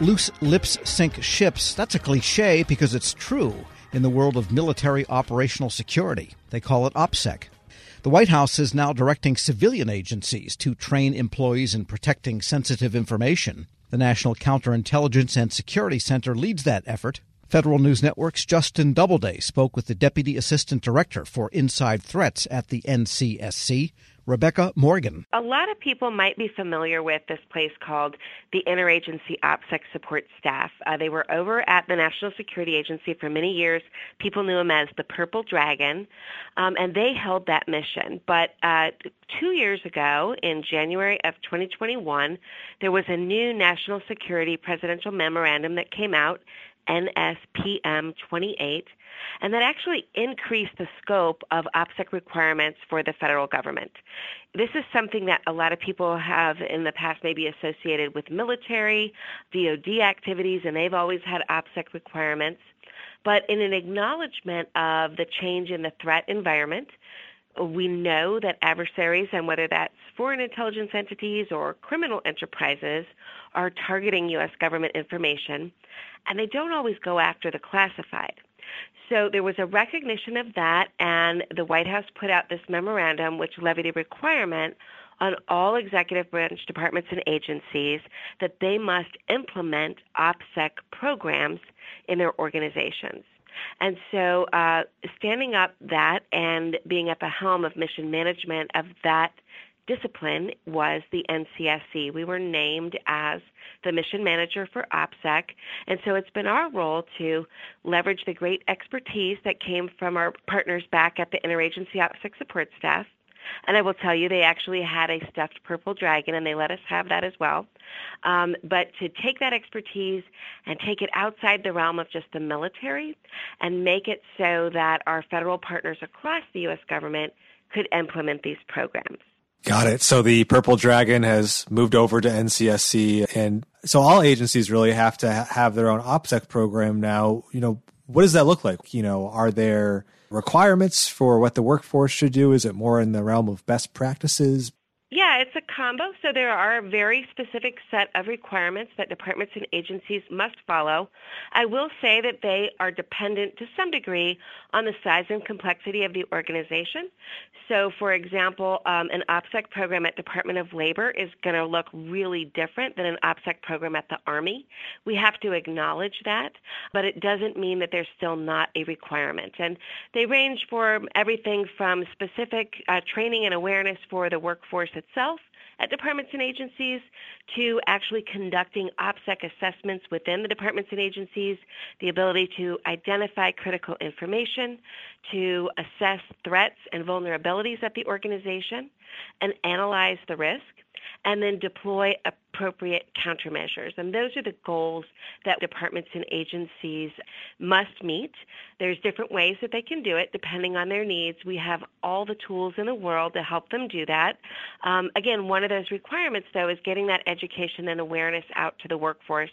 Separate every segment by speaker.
Speaker 1: Loose lips sink ships. That's a cliche because it's true in the world of military operational security. They call it OPSEC. The White House is now directing civilian agencies to train employees in protecting sensitive information. The National Counterintelligence and Security Center leads that effort. Federal News Network's Justin Doubleday spoke with the Deputy Assistant Director for Inside Threats at the NCSC, Rebecca Morgan.
Speaker 2: A lot of people might be familiar with this place called the Interagency OPSEC Support Staff. Uh, they were over at the National Security Agency for many years. People knew them as the Purple Dragon, um, and they held that mission. But uh, two years ago, in January of 2021, there was a new national security presidential memorandum that came out NSPM 28, and that actually increased the scope of OPSEC requirements for the federal government. This is something that a lot of people have in the past maybe associated with military, DoD activities, and they've always had OPSEC requirements. But in an acknowledgement of the change in the threat environment, we know that adversaries, and whether that's foreign intelligence entities or criminal enterprises, are targeting U.S. government information, and they don't always go after the classified. So there was a recognition of that, and the White House put out this memorandum which levied a requirement on all executive branch departments and agencies that they must implement OPSEC programs in their organizations. And so, uh, standing up that and being at the helm of mission management of that discipline was the NCSC. We were named as the mission manager for OPSEC, and so it's been our role to leverage the great expertise that came from our partners back at the Interagency OPSEC support staff and I will tell you, they actually had a stuffed purple dragon, and they let us have that as well. Um, but to take that expertise and take it outside the realm of just the military and make it so that our federal partners across the U.S. government could implement these programs.
Speaker 3: Got it. So the Purple Dragon has moved over to NCSC, and so all agencies really have to have their own OPSEC program now. You know, what does that look like? You know, are there requirements for what the workforce should do? Is it more in the realm of best practices?
Speaker 2: Yeah, it's a combo. So there are a very specific set of requirements that departments and agencies must follow. I will say that they are dependent to some degree on the size and complexity of the organization. So, for example, um, an OPSEC program at Department of Labor is going to look really different than an OPSEC program at the Army. We have to acknowledge that, but it doesn't mean that there's still not a requirement. And they range for everything from specific uh, training and awareness for the workforce itself at departments and agencies to actually conducting OPSEC assessments within the departments and agencies, the ability to identify critical information, to assess threats and vulnerabilities at the organization, and analyze the risk and then deploy appropriate countermeasures. And those are the goals that departments and agencies must meet. There's different ways that they can do it depending on their needs. We have all the tools in the world to help them do that. Um, again, one of those requirements, though, is getting that education and awareness out to the workforce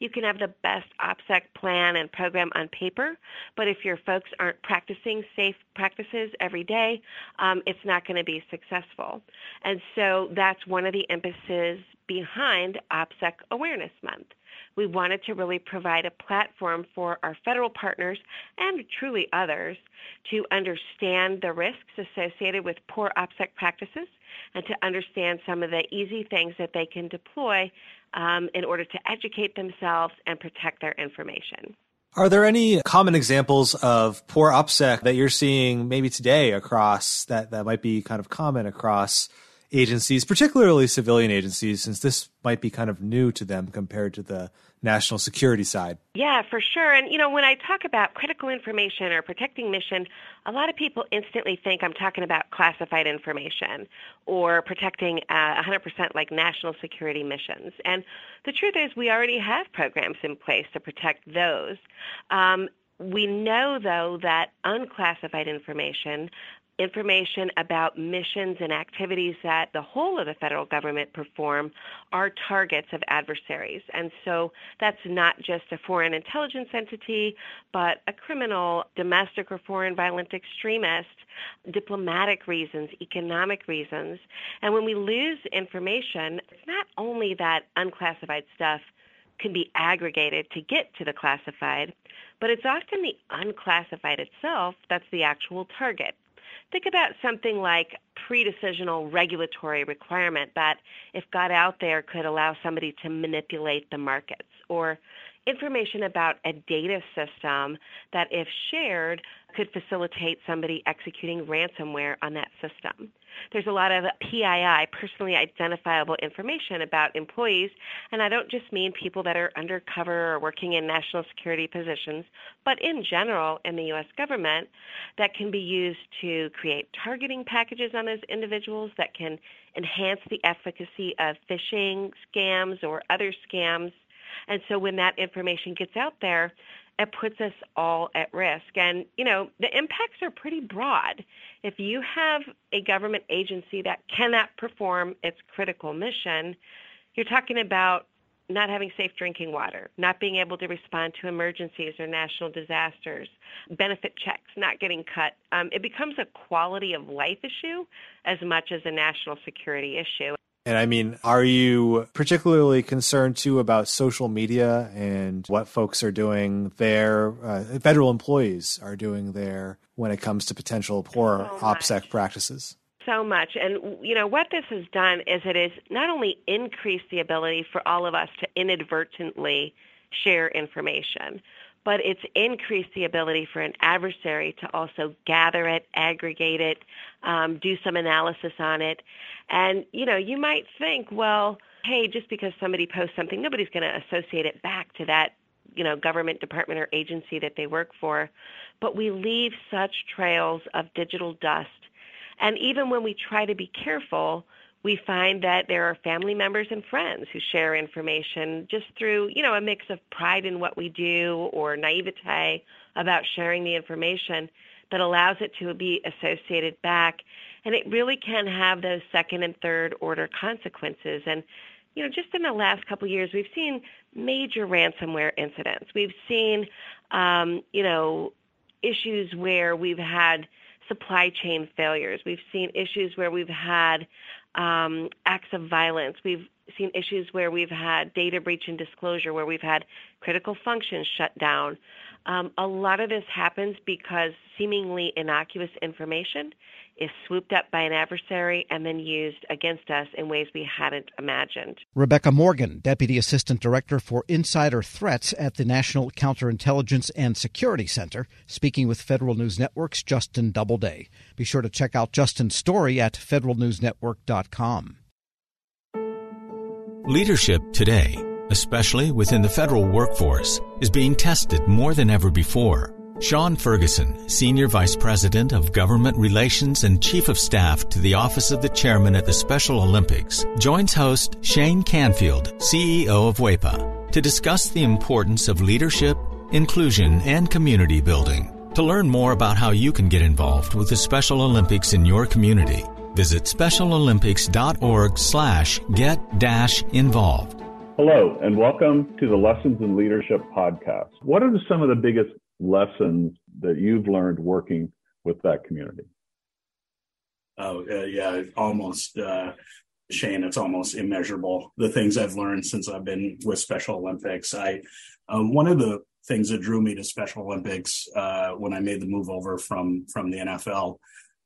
Speaker 2: you can have the best OPSEC plan and program on paper, but if your folks aren't practicing safe practices every day, um, it's not going to be successful. And so that's one of the emphases behind OPSEC Awareness Month. We wanted to really provide a platform for our federal partners and truly others to understand the risks associated with poor OPSEC practices and to understand some of the easy things that they can deploy um, in order to educate themselves and protect their information.
Speaker 3: Are there any common examples of poor OPSEC that you're seeing maybe today across that, that might be kind of common across agencies, particularly civilian agencies, since this might be kind of new to them compared to the national security side.
Speaker 2: Yeah, for sure. And, you know, when I talk about critical information or protecting mission, a lot of people instantly think I'm talking about classified information or protecting uh, 100% like national security missions. And the truth is, we already have programs in place to protect those. Um, we know, though, that unclassified information information about missions and activities that the whole of the federal government perform are targets of adversaries. And so that's not just a foreign intelligence entity, but a criminal, domestic or foreign violent extremist, diplomatic reasons, economic reasons. And when we lose information, it's not only that unclassified stuff can be aggregated to get to the classified, but it's often the unclassified itself that's the actual target. Think about something like pre-decisional regulatory requirement that, if got out there, could allow somebody to manipulate the markets, or information about a data system that, if shared, could facilitate somebody executing ransomware on that system. There's a lot of PII, personally identifiable information about employees, and I don't just mean people that are undercover or working in national security positions, but in general in the U.S. government that can be used to create targeting packages on those individuals that can enhance the efficacy of phishing scams or other scams. And so when that information gets out there, it puts us all at risk. And, you know, the impacts are pretty broad. If you have a government agency that cannot perform its critical mission, you're talking about not having safe drinking water, not being able to respond to emergencies or national disasters, benefit checks not getting cut. Um, it becomes a quality of life issue as much as a national security issue.
Speaker 3: And I mean, are you particularly concerned too about social media and what folks are doing there, uh, federal employees are doing there when it comes to potential poor so OPSEC practices?
Speaker 2: So much. And, you know, what this has done is it has not only increased the ability for all of us to inadvertently share information, but it's increased the ability for an adversary to also gather it, aggregate it, um, do some analysis on it. And, you know, you might think, well, hey, just because somebody posts something, nobody's going to associate it back to that, you know, government department or agency that they work for. But we leave such trails of digital dust. And even when we try to be careful, we find that there are family members and friends who share information just through, you know, a mix of pride in what we do or naivete about sharing the information that allows it to be associated back. And it really can have those second and third order consequences. And, you know, just in the last couple of years, we've seen major ransomware incidents. We've seen, um, you know, issues where we've had supply chain failures. We've seen issues where we've had um, acts of violence. We've seen issues where we've had data breach and disclosure, where we've had critical functions shut down. Um, a lot of this happens because seemingly innocuous information is swooped up by an adversary and then used against us in ways we hadn't imagined.
Speaker 1: Rebecca Morgan, Deputy Assistant Director for Insider Threats at the National Counterintelligence and Security Center, speaking with Federal News Network's Justin Doubleday. Be sure to check out Justin's story at federalnewsnetwork.com.
Speaker 4: Leadership today, especially within the federal workforce, is being tested more than ever before. Sean Ferguson, Senior Vice President of Government Relations and Chief of Staff to the Office of the Chairman at the Special Olympics, joins host Shane Canfield, CEO of WEPA, to discuss the importance of leadership, inclusion, and community building. To learn more about how you can get involved with the Special Olympics in your community, visit specialolympics.org slash get dash involved.
Speaker 5: Hello, and welcome to the Lessons in Leadership podcast. What are some of the biggest lessons that you've learned working with that community?
Speaker 6: Oh, uh, yeah, almost, uh, Shane, it's almost immeasurable. The things I've learned since I've been with Special Olympics. I, um, one of the things that drew me to Special Olympics uh, when I made the move over from from the NFL